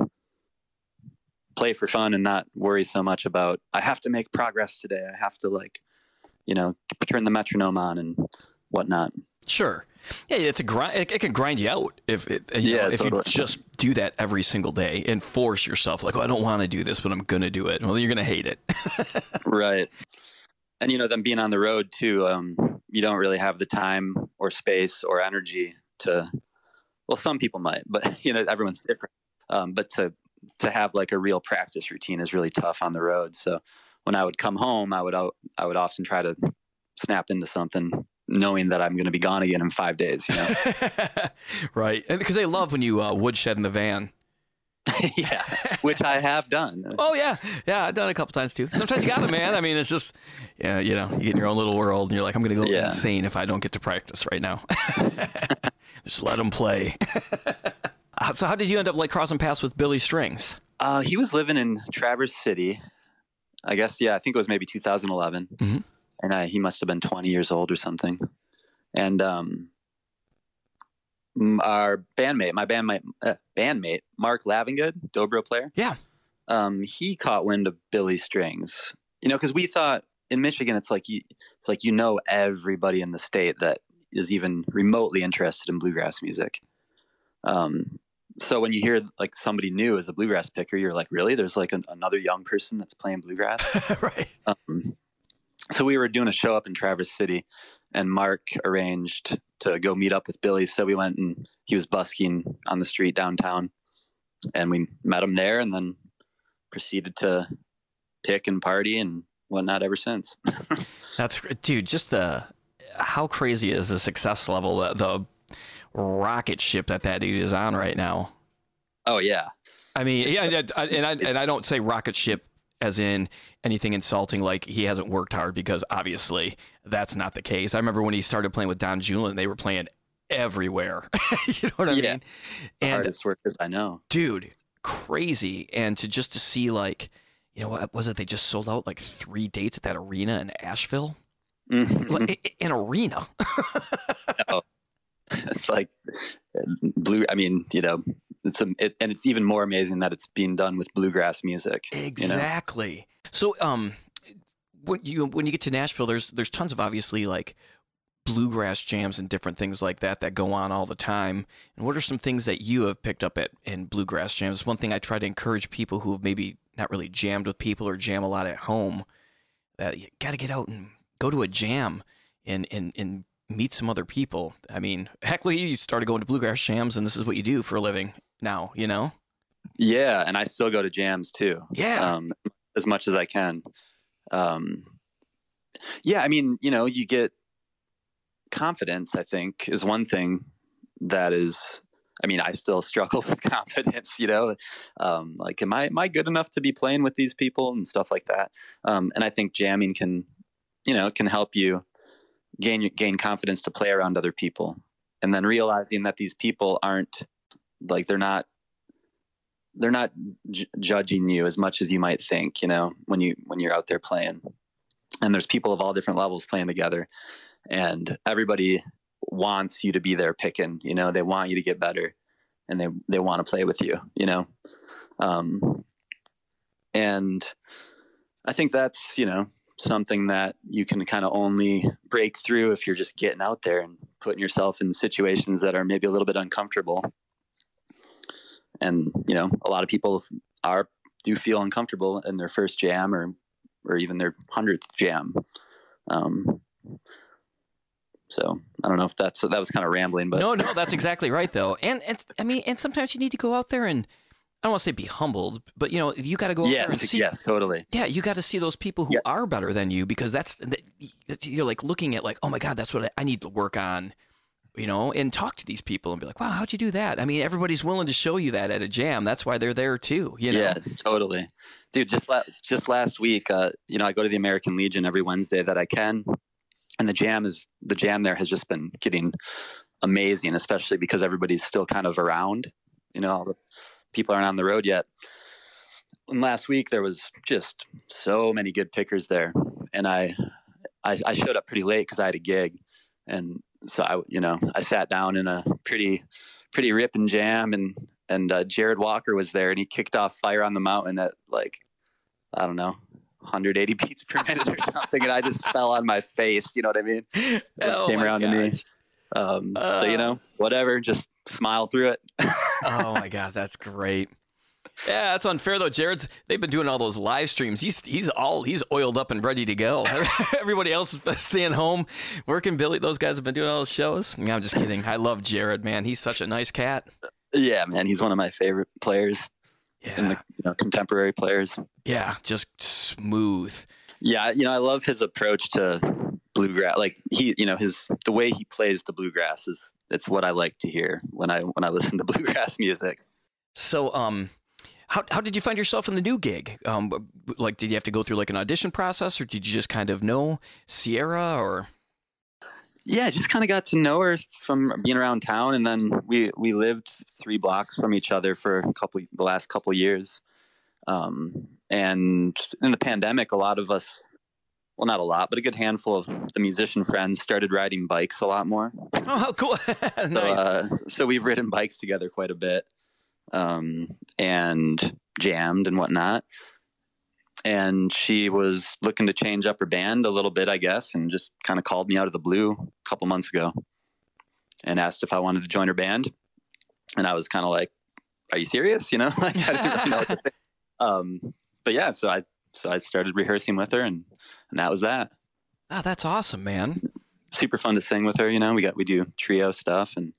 play for fun and not worry so much about I have to make progress today. I have to like, you know, turn the metronome on and whatnot. Sure. Yeah, it's a grind. It, it can grind you out if it, you Yeah, know, if totally. you just do that every single day and force yourself. Like, oh, I don't want to do this, but I'm gonna do it. Well, you're gonna hate it. [LAUGHS] right and you know them being on the road too um, you don't really have the time or space or energy to well some people might but [LAUGHS] you know everyone's different um, but to to have like a real practice routine is really tough on the road so when i would come home i would i would often try to snap into something knowing that i'm going to be gone again in five days you know [LAUGHS] right? Because they love when you uh, woodshed in the van. [LAUGHS] yeah which i have done Oh yeah, yeah. I've done it a couple times too. Sometimes you got it, man. I mean, it's just, yeah, you know, you get in your own little world, and you're like, I'm gonna go Yeah. insane if I don't get to practice right now. [LAUGHS] just let them play. [LAUGHS] Uh, so, how did you end up like crossing paths with Billy Strings? Uh, he was living in Traverse City. I guess, yeah, I think it was maybe 2011. Mhm. And I, he must have been 20 years old or something. And um, our bandmate, my bandmate, uh, bandmate, Mark Lavengood, Dobro player. Yeah. Um, he caught wind of Billy Strings. You know, because we thought in Michigan, it's like you, it's like you know everybody in the state that is even remotely interested in bluegrass music. Um, so when you hear like somebody new as a bluegrass picker, you're like, really? There's like an, another young person that's playing bluegrass. [LAUGHS] right. um, so we were doing a show up in Traverse City, and Mark arranged to go meet up with Billy. So we went and he was busking on the street downtown, and we met him there, and then proceeded to pick and party and whatnot ever since. [LAUGHS] That's dude. Just the how crazy is the success level, the, the rocket ship that that dude is on right now. oh yeah, I mean, yeah, and I, and I and I don't say rocket ship as in anything insulting, like he hasn't worked hard, because obviously that's not the case. I remember when he started playing with Don Julin, they were playing everywhere. [LAUGHS] you know what I Yeah. mean? And hardest workers I know. dude, crazy. And to just to see like, you know, what was it? They just sold out like three dates at that arena in Asheville. Mhm. Like, an arena. [LAUGHS] [LAUGHS] it's like uh, blue. I mean, you know, it's it, and it's even more amazing that it's being done with bluegrass music. you know? Exactly. So, um, when you when you get to Nashville, there's there's tons of obviously like bluegrass jams and different things like that that go on all the time. And what are some things that you have picked up at in bluegrass jams? One thing I try to encourage people who have maybe not really jammed with people or jam a lot at home that you got to get out and go to a jam and and and meet some other people. I mean, [LAUGHS] heck, Lee, you started going to bluegrass jams, and this is what you do for a living now. You know? Yeah, and I still go to jams too. Yeah. um, as much as I can. Um, yeah, I mean, you know, you get confidence. I think is one thing that is. I mean, I still [LAUGHS] struggle with confidence. You know, um, like, am I am I good enough to be playing with these people and stuff like that? Um, and I think jamming can, you know, can help you gain gain confidence to play around other people, and then realizing that these people aren't like they're not they're not j- judging you as much as you might think you know when you when you're out there playing. And there's people of all different levels playing together. And everybody wants you to be there picking you know they want you to get better and they they want to play with you you know? Um and i think that's you know something that you can kind of only break through if you're just getting out there and putting yourself in situations that are maybe a little bit uncomfortable and you know a lot of people are do feel uncomfortable in their first jam or or even their hundredth jam um so i don't know if that's that was kind of rambling but no, no, that's exactly right though. And and I mean, and sometimes you need to go out there and I don't want to say be humbled, but you know, you got to go yes see. yes totally Yeah, you got to see those people who Yeah. are better than you because that's that- you're like looking at like, oh my god, that's what I, I need to work on, you know, and talk to these people and be like, wow, how'd you do that? I mean, everybody's willing to show you that at a jam. That's why they're there too. You know. yeah totally dude just la- just last week uh you know i go to the american legion every wednesday that i can and the jam is the jam there has just been getting amazing especially because everybody's still kind of around you know people aren't on the road yet and last week there was just so many good pickers there, and I I, I showed up pretty late because I had a gig, and so I you know I sat down in a pretty pretty rip and jam, and and uh, Jarrod Walker was there, and he kicked off Fire on the Mountain at like I don't know 180 [LAUGHS] beats per minute or something, and I just [LAUGHS] fell on my face. You know what I mean? Oh came around to me. gosh. Um, so you Uh. know, whatever, just smile through it. [LAUGHS] oh my god, that's great. Yeah, that's unfair though. Jarrod's they've been doing all those live streams. He's he's all he's oiled up and ready to go. [LAUGHS] Everybody else is [LAUGHS] staying home, working. Billy, those guys have been doing all those shows. Yeah, I'm just kidding. I love Jared, man. He's such a nice cat. yeah, man, he's one of my favorite players in Yeah, the you know, contemporary players. yeah, just smooth. Yeah, you know, I love his approach to bluegrass. Like he, you know, his the way he plays the bluegrass is it's what I like to hear when I when I listen to [LAUGHS] bluegrass music. So, um, how how did you find yourself in the new gig? Um, like, did you have to go through like an audition process, or did you just kind of know Sierra, or Yeah, just kind of got to know her from being around town, and then we we lived three blocks from each other for a couple the last couple years. Um, and in the pandemic, a lot of us, well, not a lot, but a good handful of the musician friends started riding bikes a lot more. oh, how cool, [LAUGHS] So, nice. uh, so we've ridden bikes together quite a bit, um, and jammed and whatnot. And she was looking to change up her band a little bit, I guess, and just kind of called me out of the blue a couple months ago, and asked if I wanted to join her band. And I was kind of like, "Are you serious?" [LAUGHS] You know, like I didn't really know what to think. [LAUGHS] Um, but yeah, so I so I started rehearsing with her, and and that was that. oh, that's awesome, man. super fun to sing with her. You know, we got we do trio stuff, and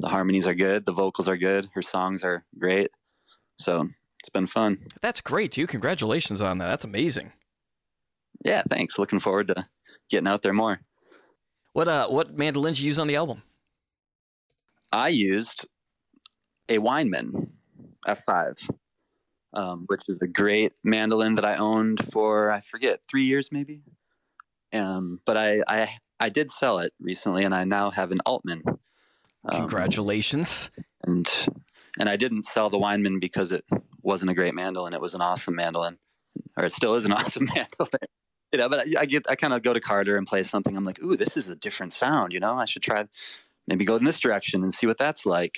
the harmonies are good, the vocals are good, her songs are great. So it's been fun. That's great, too. Congratulations on that. That's amazing. Yeah, thanks. Looking forward to getting out there more. What uh, what mandolin did you use on the album? I used a Weinman F5, um, which is a great mandolin that I owned for I forget three years maybe. Um, but I, I I did sell it recently, and I now have an Altman. Um, Congratulations. and and I didn't sell the Weinman because it wasn't a great mandolin. It was an awesome mandolin, or it still is an [LAUGHS] awesome mandolin. You know, but I, I get I kind of go to Carter and play something. I'm like, ooh, this is a different sound. You know, I should try maybe go in this direction and see what that's like.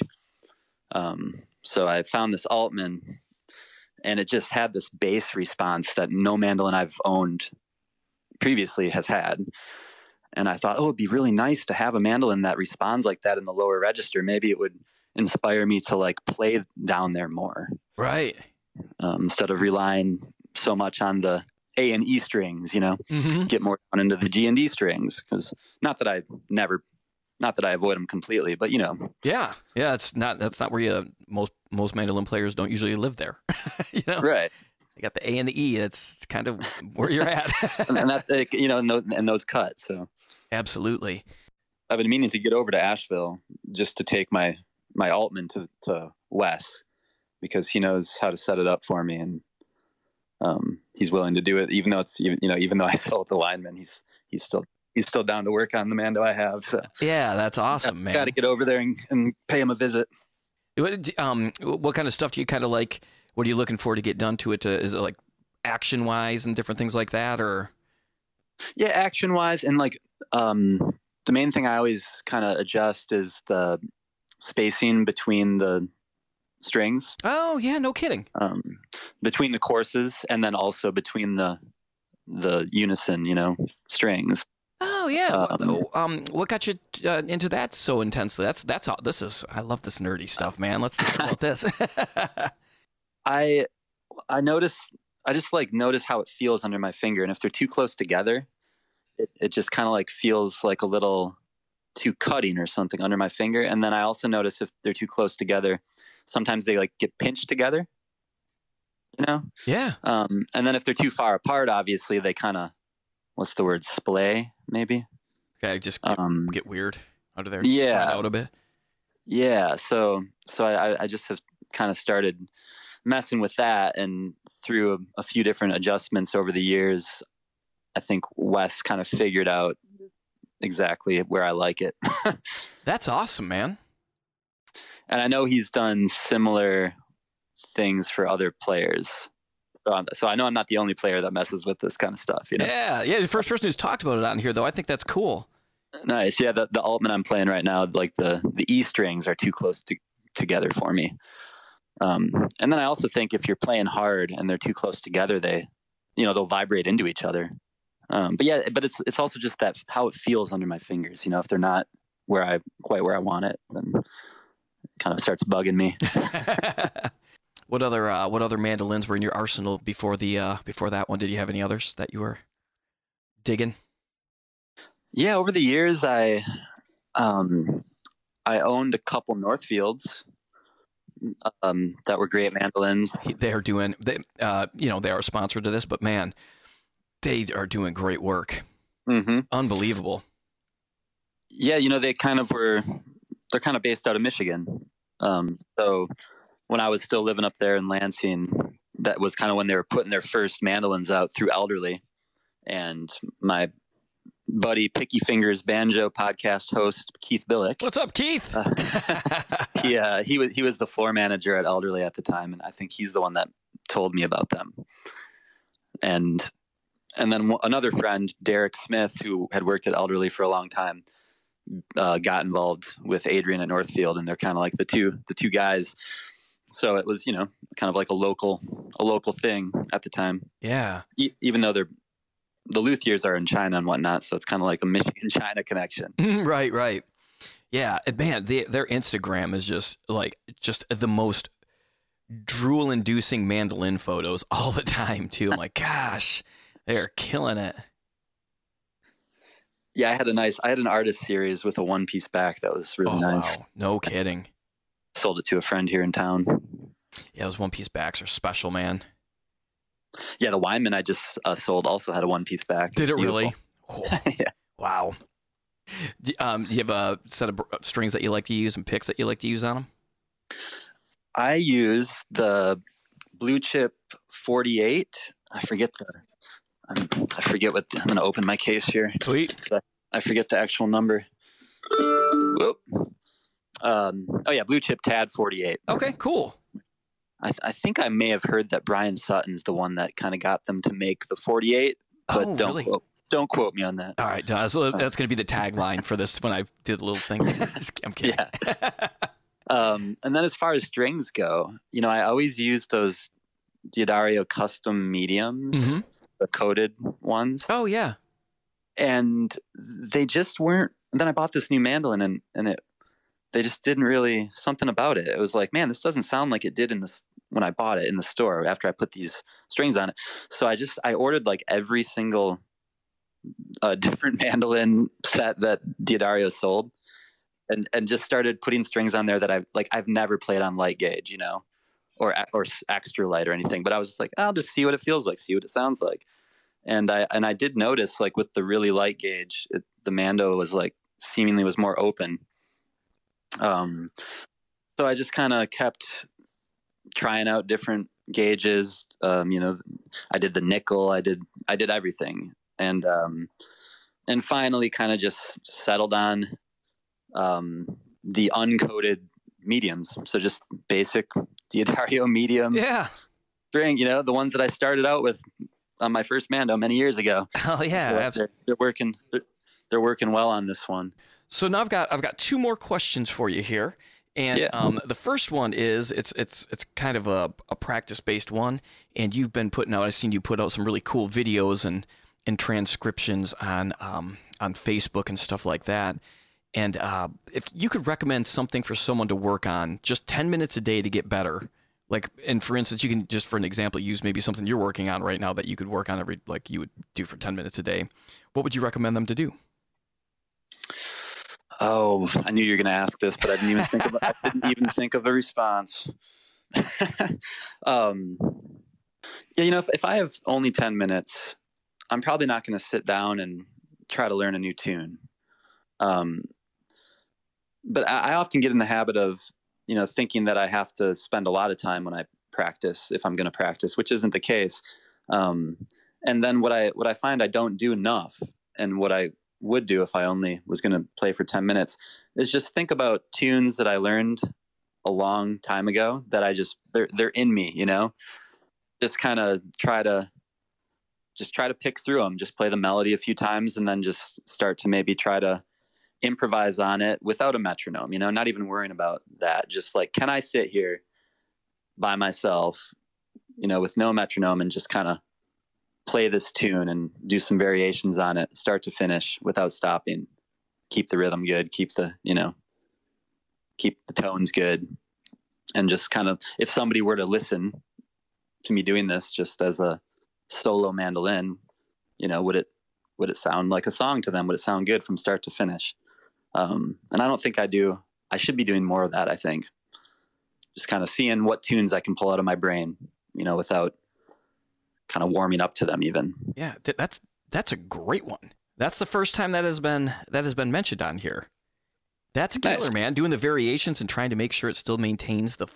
Um, so I found this Altman, and it just had this bass response that no mandolin I've owned previously has had. And I thought, oh, it'd be really nice to have a mandolin that responds like that in the lower register. Maybe it would inspire me to like play down there more Right. um, instead of relying so much on the A and E strings. You know, Mm-hmm. get more down into the G and D strings because not that I never, not that I avoid them completely, but you know, Yeah. Yeah. It's not. That's not where you most most mandolin players don't usually live there. [LAUGHS] you know, right. you got the A and the E. That's kind of where you're at. [LAUGHS] and, and that you know, and those, and those cuts. So Absolutely. I've been meaning to get over to Asheville just to take my my Altman to to Wes because he knows how to set it up for me and um, he's willing to do it even though it's even you know even though [LAUGHS] I sold the lineman he's he's still he's still down to work on the Mando I have so Yeah. That's awesome, man. got to get over there and, and pay him a visit. What, um, what kind of stuff do you kind of like? What are you looking for to get done to it? To, is it like action wise and different things like that, or Yeah, action wise and like um, the main thing I always kind of adjust is the spacing between the strings. oh yeah, no kidding. um, between the courses and then also between the the unison, you know, strings. Oh yeah. What- Um, um, what got you uh, into that so intensely? That's that's all. This is. I love this nerdy stuff, man. Let's talk about this. [LAUGHS] I I notice I just like notice how it feels under my finger, and if they're too close together, it it just kind of like feels like a little too cutting or something under my finger. And then I also notice if they're too close together, sometimes they like get pinched together. You know, yeah. um, and then if they're too far apart, obviously they kind of what's the word splay maybe. Okay. Just get, Um, get weird under there. yeah. Out a bit. Yeah, so so I, I just have kind of started messing with that, and through a, a few different adjustments over the years, I think Wes kind of figured out exactly where I like it, [LAUGHS] That's awesome, man. and I know he's done similar things for other players. So, I'm, so I know I'm not the only player that messes with this kind of stuff. You know? Yeah, yeah. The first person who's talked about it on here, though, I think that's cool. Nice. Yeah, the, the Altman I'm playing right now, like the the E strings are too close to, together for me. Um, and then I also think if you're playing hard and they're too close together, they, you know, they'll vibrate into each other. Um, but yeah, but it's it's also just that how it feels under my fingers. You know, if they're not where I quite where I want it, then it kind of starts bugging me. [LAUGHS] what other uh, what other mandolins were in your arsenal before the uh, before that one? Did you have any others that you were digging? Yeah, over the years, I um, I owned a couple Northfields um, that were great mandolins. They are doing, they, uh, you know, they are sponsored to this, but man, they are doing great work. Mm-hmm. Unbelievable. Yeah, you know, they kind of were. They're kind of based out of Michigan. Um, so when I was still living up there in Lansing, that was kind of when they were putting their first mandolins out through Elderly, and my buddy Picky Fingers banjo podcast host Keith Billick. What's up, Keith? Uh, [LAUGHS] he uh, he was he was the floor manager at Elderly at the time, and I think he's the one that told me about them. And and then another friend, Derek Smith, who had worked at Elderly for a long time, uh, got involved with Adrian at Northfield, and they're kind of like the two the two guys. So it was you know kind of like a local a local thing at the time. Yeah. E- even though they're the luthiers are in China and whatnot, so it's kind of like a Michigan China connection. [LAUGHS] right, right. Yeah, man, they, their Instagram is just like just the most drool-inducing mandolin photos all the time too. I'm like, [LAUGHS] gosh, they're killing it. Yeah, I had a nice. I had an artist series with a one-piece back that was really oh, nice. Wow. No kidding. Sold it to a friend here in town. Yeah, those one-piece backs are special, man. Yeah, the Wyman I just uh, sold also had a one piece back. Did it really? Oh. [LAUGHS] yeah. Wow. Do, um, you have a set of strings that you like to use and picks that you like to use on them? I use the Blue Chip 48. I forget the. I'm, i forget what the, I'm going to open my case here. Sweet. I, I forget the actual number. Whoop. Um, oh yeah, Blue Chip Tad 48. Okay, cool. I, th- I, think I may have heard that Bryan Sutton's the one that kind of got them to make the 48, but oh, don't really? quote, don't quote me on that. All right, so that's going to be the tagline for this when I did the little thing. [LAUGHS] [LAUGHS] I'm kidding. Yeah. um, and then as far as strings go, you know, I always use those D'Addario custom mediums, mm-hmm. The coated ones. Oh yeah. And they just weren't. Then I bought this new mandolin, and and it they just didn't really something about it. It was like, man, this doesn't sound like it did in the when I bought it in the store after I put these strings on it. So I just I ordered like every single uh, [LAUGHS] different mandolin set that D'Addario sold, and and just started putting strings on there that I like I've never played on light gauge, you know, or or extra light or anything. But I was just like, I'll just see what it feels like, see what it sounds like, and I and I did notice like with the really light gauge, it, the Mando was like seemingly was more open. Um, so I just kind of kept trying out different gauges. Um, you know, I did the nickel, I did, I did everything. And, um, and finally kind of just settled on, um, the uncoated mediums. So just basic D'Addario medium. Yeah. String, you know, the ones that I started out with on my first Mando many years ago. Oh yeah. So they're, they're, working, they're, they're working well on this one. So now I've got I've got two more questions for you here. And yeah. um, the first one is it's it's it's kind of a, a practice based one, and you've been putting out. I've seen you put out some really cool videos and and transcriptions on um, on Facebook and stuff like that. And uh, if you could recommend something for someone to work on, just ten minutes a day to get better. Like, and for instance, you can just for an example use maybe something you're working on right now that you could work on every like you would do for ten minutes a day. What would you recommend them to do? Oh, I knew you were going to ask this, but I didn't even think of I didn't even think of a response. [LAUGHS] um, yeah, you know, if, if I have only ten minutes, I'm probably not going to sit down and try to learn a new tune. Um, but I, I often get in the habit of, you know, thinking that I have to spend a lot of time when I practice if I'm going to practice, which isn't the case. Um, and then what I what I find I don't do enough, and what I would do if I only was going to play for 10 minutes is just think about tunes that I learned a long time ago that I just they're they're in me, you know. just kind of try to just try to pick through them just play the melody a few times and then just start to maybe try to improvise on it without a metronome you know not even worrying about that. Just like can i sit here by myself you know with no metronome and just kind of play this tune and do some variations on it start to finish without stopping? Keep the rhythm good keep the you know keep the tones good and just kind of if somebody were to listen to me doing this just as a solo mandolin you know would it would it sound like a song to them? Would it sound good from start to finish um, and i don't think i do i should be doing more of that i think just kind of seeing what tunes i can pull out of my brain you know without kind of warming up to them even Yeah, th- that's that's a great one. That's the first time that has been that has been mentioned on here. That's killer, Nice. man. Doing the variations and trying to make sure it still maintains the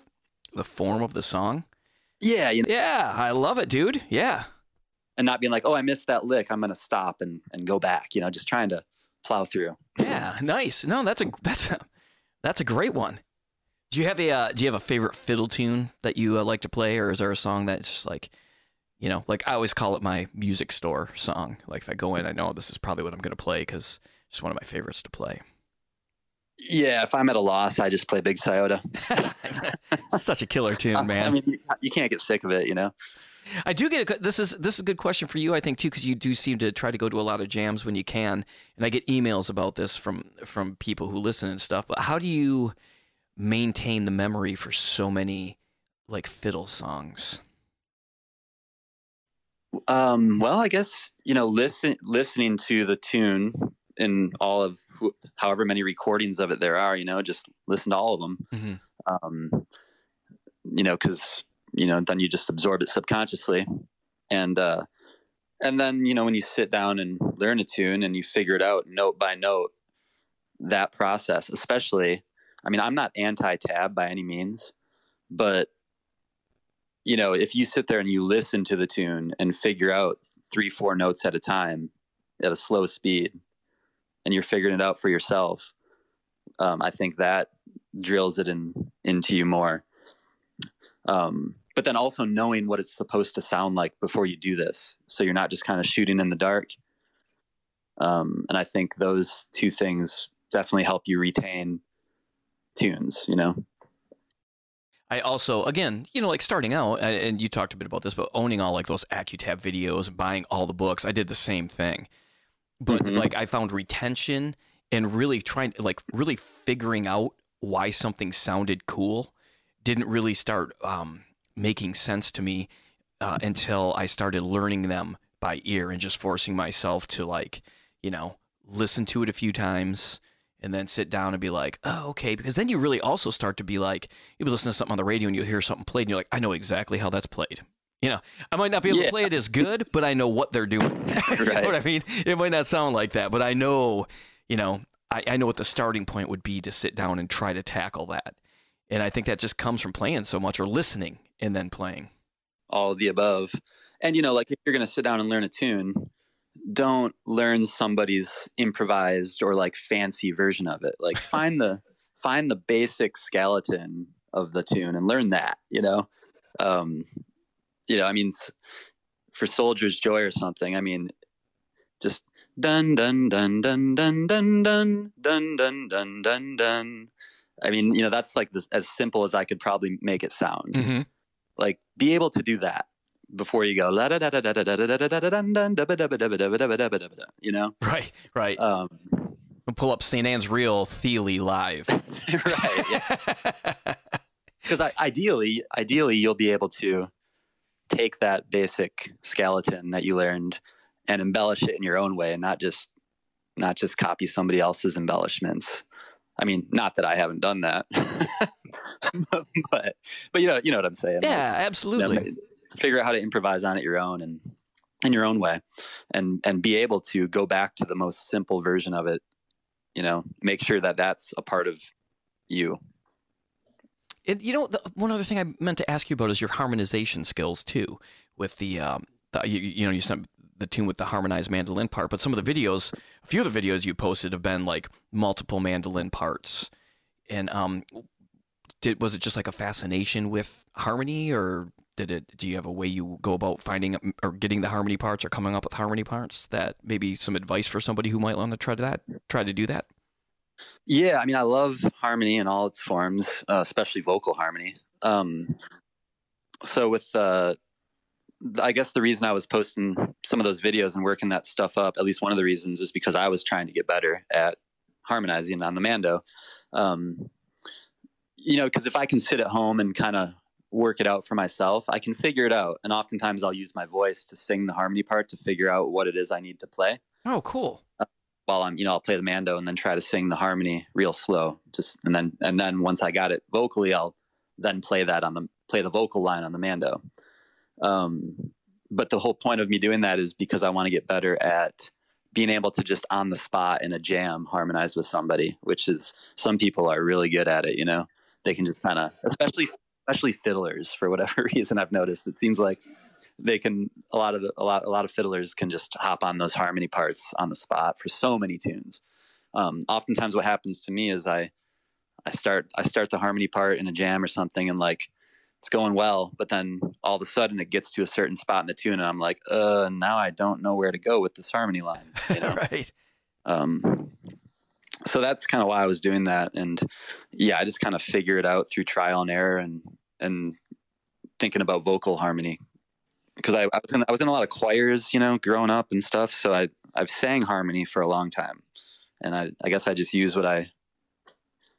the form of the song. yeah you know Yeah, I love it, dude. Yeah. and not being like oh i missed that lick i'm gonna stop and and go back you know just trying to plow through Yeah, nice. No, that's a that's a that's a great one. Do you have a uh, do you have a favorite fiddle tune that you uh, like to play, or is there a song that's just like, you know, like I always call it my music store song. Like if I go in, I know this is probably what I'm going to play because it's one of my favorites to play. yeah if i'm at a loss i just play big Scioto. [LAUGHS] Such a killer tune, [LAUGHS] man. i mean you can't get sick of it you know I do get a, this is this is a good question for you, I think too, because you do seem to try to go to a lot of jams when you can, and I get emails about this from from people who listen and stuff. But how do you maintain the memory for so many like fiddle songs? Um, well, I guess you know, listen, listening to the tune in all of who, however many recordings of it there are, you know, just listen to all of them. Mhm. Um, you know, because you know, then you just absorb it subconsciously, and uh, and then you know, when you sit down and learn a tune and you figure it out note by note, that process, especially, I mean, I'm not anti-tab by any means, but you know, if you sit there and you listen to the tune and figure out three, four notes at a time at a slow speed, and you're figuring it out for yourself, um, I think that drills it in into you more. Um, but then also knowing what it's supposed to sound like before you do this, so you're not just kind of shooting in the dark. Um, and I think those two things definitely help you retain tunes. You know. I also, again, you know, like starting out, and you talked a bit about this, but owning all like those AccuTab videos, buying all the books, I did the same thing. But Mhm. like, I found retention and really trying, like, really figuring out why something sounded cool didn't really start um, making sense to me uh, until I started learning them by ear and just forcing myself to, like, you know, listen to it a few times and then sit down and be like, oh, okay. Because then you really also start to be like, you'll be listening to something on the radio and you'll hear something played and you're like, I know exactly how that's played. You know, I might not be able to play it as good, but I know what they're doing. [LAUGHS] you know what I mean? It might not sound like that, but I know, you know, I, I know what the starting point would be to sit down and try to tackle that. And I think that just comes from playing so much or listening and then playing. all of the above. And you know, like if you're going to sit down and learn a tune, don't learn somebody's improvised or like fancy version of it. Like find the find the basic skeleton of the tune and learn that. You know, um, you know, I mean, for Soldier's Joy or something. I mean, just dun dun dun dun dun dun dun dun dun dun dun dun. I mean, you know, that's like this, as simple as I could probably make it sound Mm-hmm. Like be able to do that before you go la da da da da da da da da da da da da da you know Right, right. um We'll pull up St. Anne's Reel Thiele live. right yeah because ideally ideally you'll be able to take that basic skeleton that you learned and embellish it in your own way and not just not just copy somebody else's embellishments i mean not that i haven't done that [LAUGHS] but but you know you know what i'm saying yeah, you know, absolutely. figure out how to improvise on it your own and in your own way and and be able to go back to the most simple version of it you know make sure that that's a part of you And you know, the, one other thing I meant to ask you about is your harmonization skills too. With the, um, the you, you know, you the tune with the harmonized mandolin part, but some of the videos, a few of the videos you posted have been like multiple mandolin parts. And um, did was it just like a fascination with harmony, or did it? Do you have a way you go about finding or getting the harmony parts or coming up with harmony parts? That maybe some advice for somebody who might want to try that, try to do that. Yeah, I mean, I love harmony in all its forms, uh, especially vocal harmony. Um, so with uh, I guess the reason I was posting some of those videos and working that stuff up, at least one of the reasons, is because I was trying to get better at harmonizing on the Mando. Um, you know, because if I can sit at home and kind of work it out for myself, I can figure it out. And oftentimes I'll use my voice to sing the harmony part to figure out what it is I need to play. Oh, cool. Uh, while I'm, you know, I'll play the Mando and then try to sing the harmony real slow. Just and then and then once I got it vocally, I'll then play that on the play the vocal line on the Mando. Um, but the whole point of me doing that is because I want to get better at being able to just on the spot in a jam harmonize with somebody, which is some people are really good at it. You know, they can just kind of, especially especially fiddlers for whatever [LAUGHS] reason. I've noticed it seems like they can a lot of the, a lot a lot of fiddlers can just hop on those harmony parts on the spot for so many tunes. Um, oftentimes, what happens to me is I I start I start the harmony part in a jam or something, and like it's going well, but then all of a sudden it gets to a certain spot in the tune, and I'm like, uh, now I don't know where to go with this harmony line. You know? [LAUGHS] right. Um, so that's kind of why I was doing that, and yeah, I just kind of figure it out through trial and error, and and thinking about vocal harmony because I, I, was in I was in a lot of choirs, you know, growing up and stuff. So I I've sang harmony for a long time, and I I guess I just use what I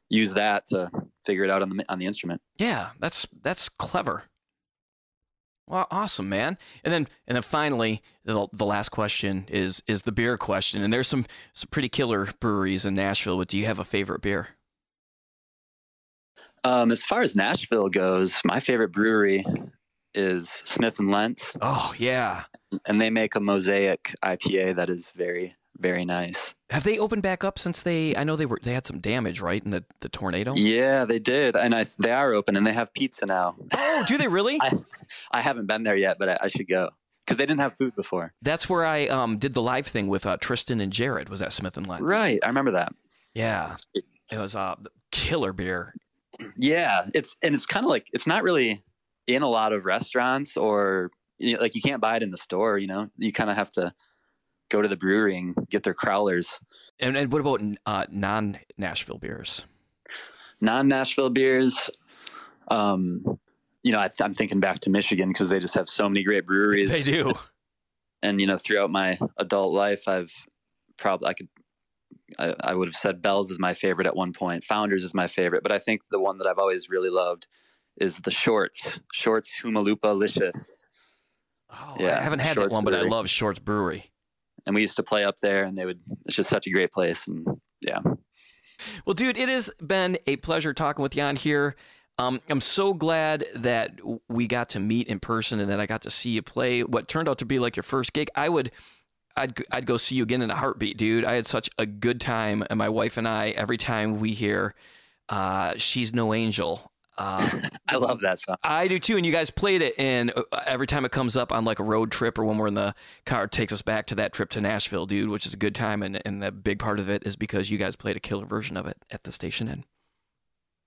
use that to figure it out on the on the instrument. Yeah, that's that's clever. Well, awesome, man. And then and then finally, the, the last question is is the beer question. And there's some some pretty killer breweries in Nashville. But do you have a favorite beer? Um, as far as Nashville goes, my favorite brewery is Smith and Lentz. Oh yeah, and they make a mosaic IPA that is very very nice. Have they opened back up since they? I know they were. They had some damage, right, in the, the tornado. Yeah, they did, and I, they are open, and they have pizza now. Oh, do they really? [LAUGHS] I, I haven't been there yet, but I, I should go because they didn't have food before. That's where I um, did the live thing with uh, Tristan and Jarrod. Was at Smith and Lentz? Right, I remember that. Yeah, it was a uh, killer beer. Yeah, it's and it's kind of like it's not really in a lot of restaurants or you know, like you can't buy it in the store. You know, you kind of have to go to the brewery and get their crowlers. And, and what about uh, non Nashville beers? Non Nashville beers, um, you know, I am thinking back to Michigan because they just have so many great breweries. They do. And you know, throughout my adult life, I've probably I could I, I, would have said Bell's is my favorite at one point. Founders is my favorite, but I think the one that I've always really loved is the Shorts. Shorts Huma-Lupa-Licious. Oh, yeah, I haven't had Shorts that one, Brewery. but I love Shorts Brewery and we used to play up there and they would it's just such a great place and yeah well dude it has been a pleasure talking with you on here um, I'm so glad that we got to meet in person and that I got to see you play what turned out to be like your first gig. I would, I'd, I'd go see you again in a heartbeat, dude. I had such a good time, and my wife and I, every time we hear, uh, "She's No Angel," Um, [LAUGHS] I love that song. I do too. And you guys played it, and uh, every time it comes up on like a road trip or when we're in the car, it takes us back to that trip to Nashville, dude, which is a good time. And, and the big part of it is because you guys played a killer version of it at the Station Inn.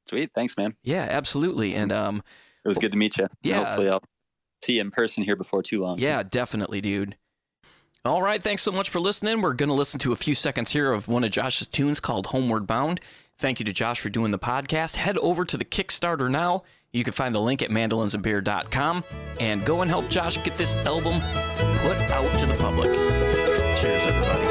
Sweet. Thanks, man. Yeah, absolutely. And um, it was good to meet you. Yeah. Hopefully, I'll see you in person here before too long. Yeah, definitely, dude. All right. Thanks so much for listening. We're going to listen to a few seconds here of one of Josh's tunes called Homeward Bound. Thank you to Josh for doing the podcast. Head over to the Kickstarter now. You can find the link at mandolinsandbeer.com and go and help Josh get this album put out to the public. Cheers, everybody.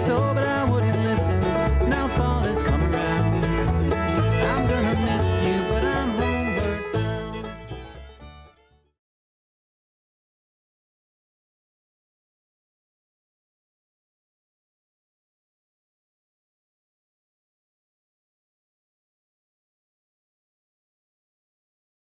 So, but I would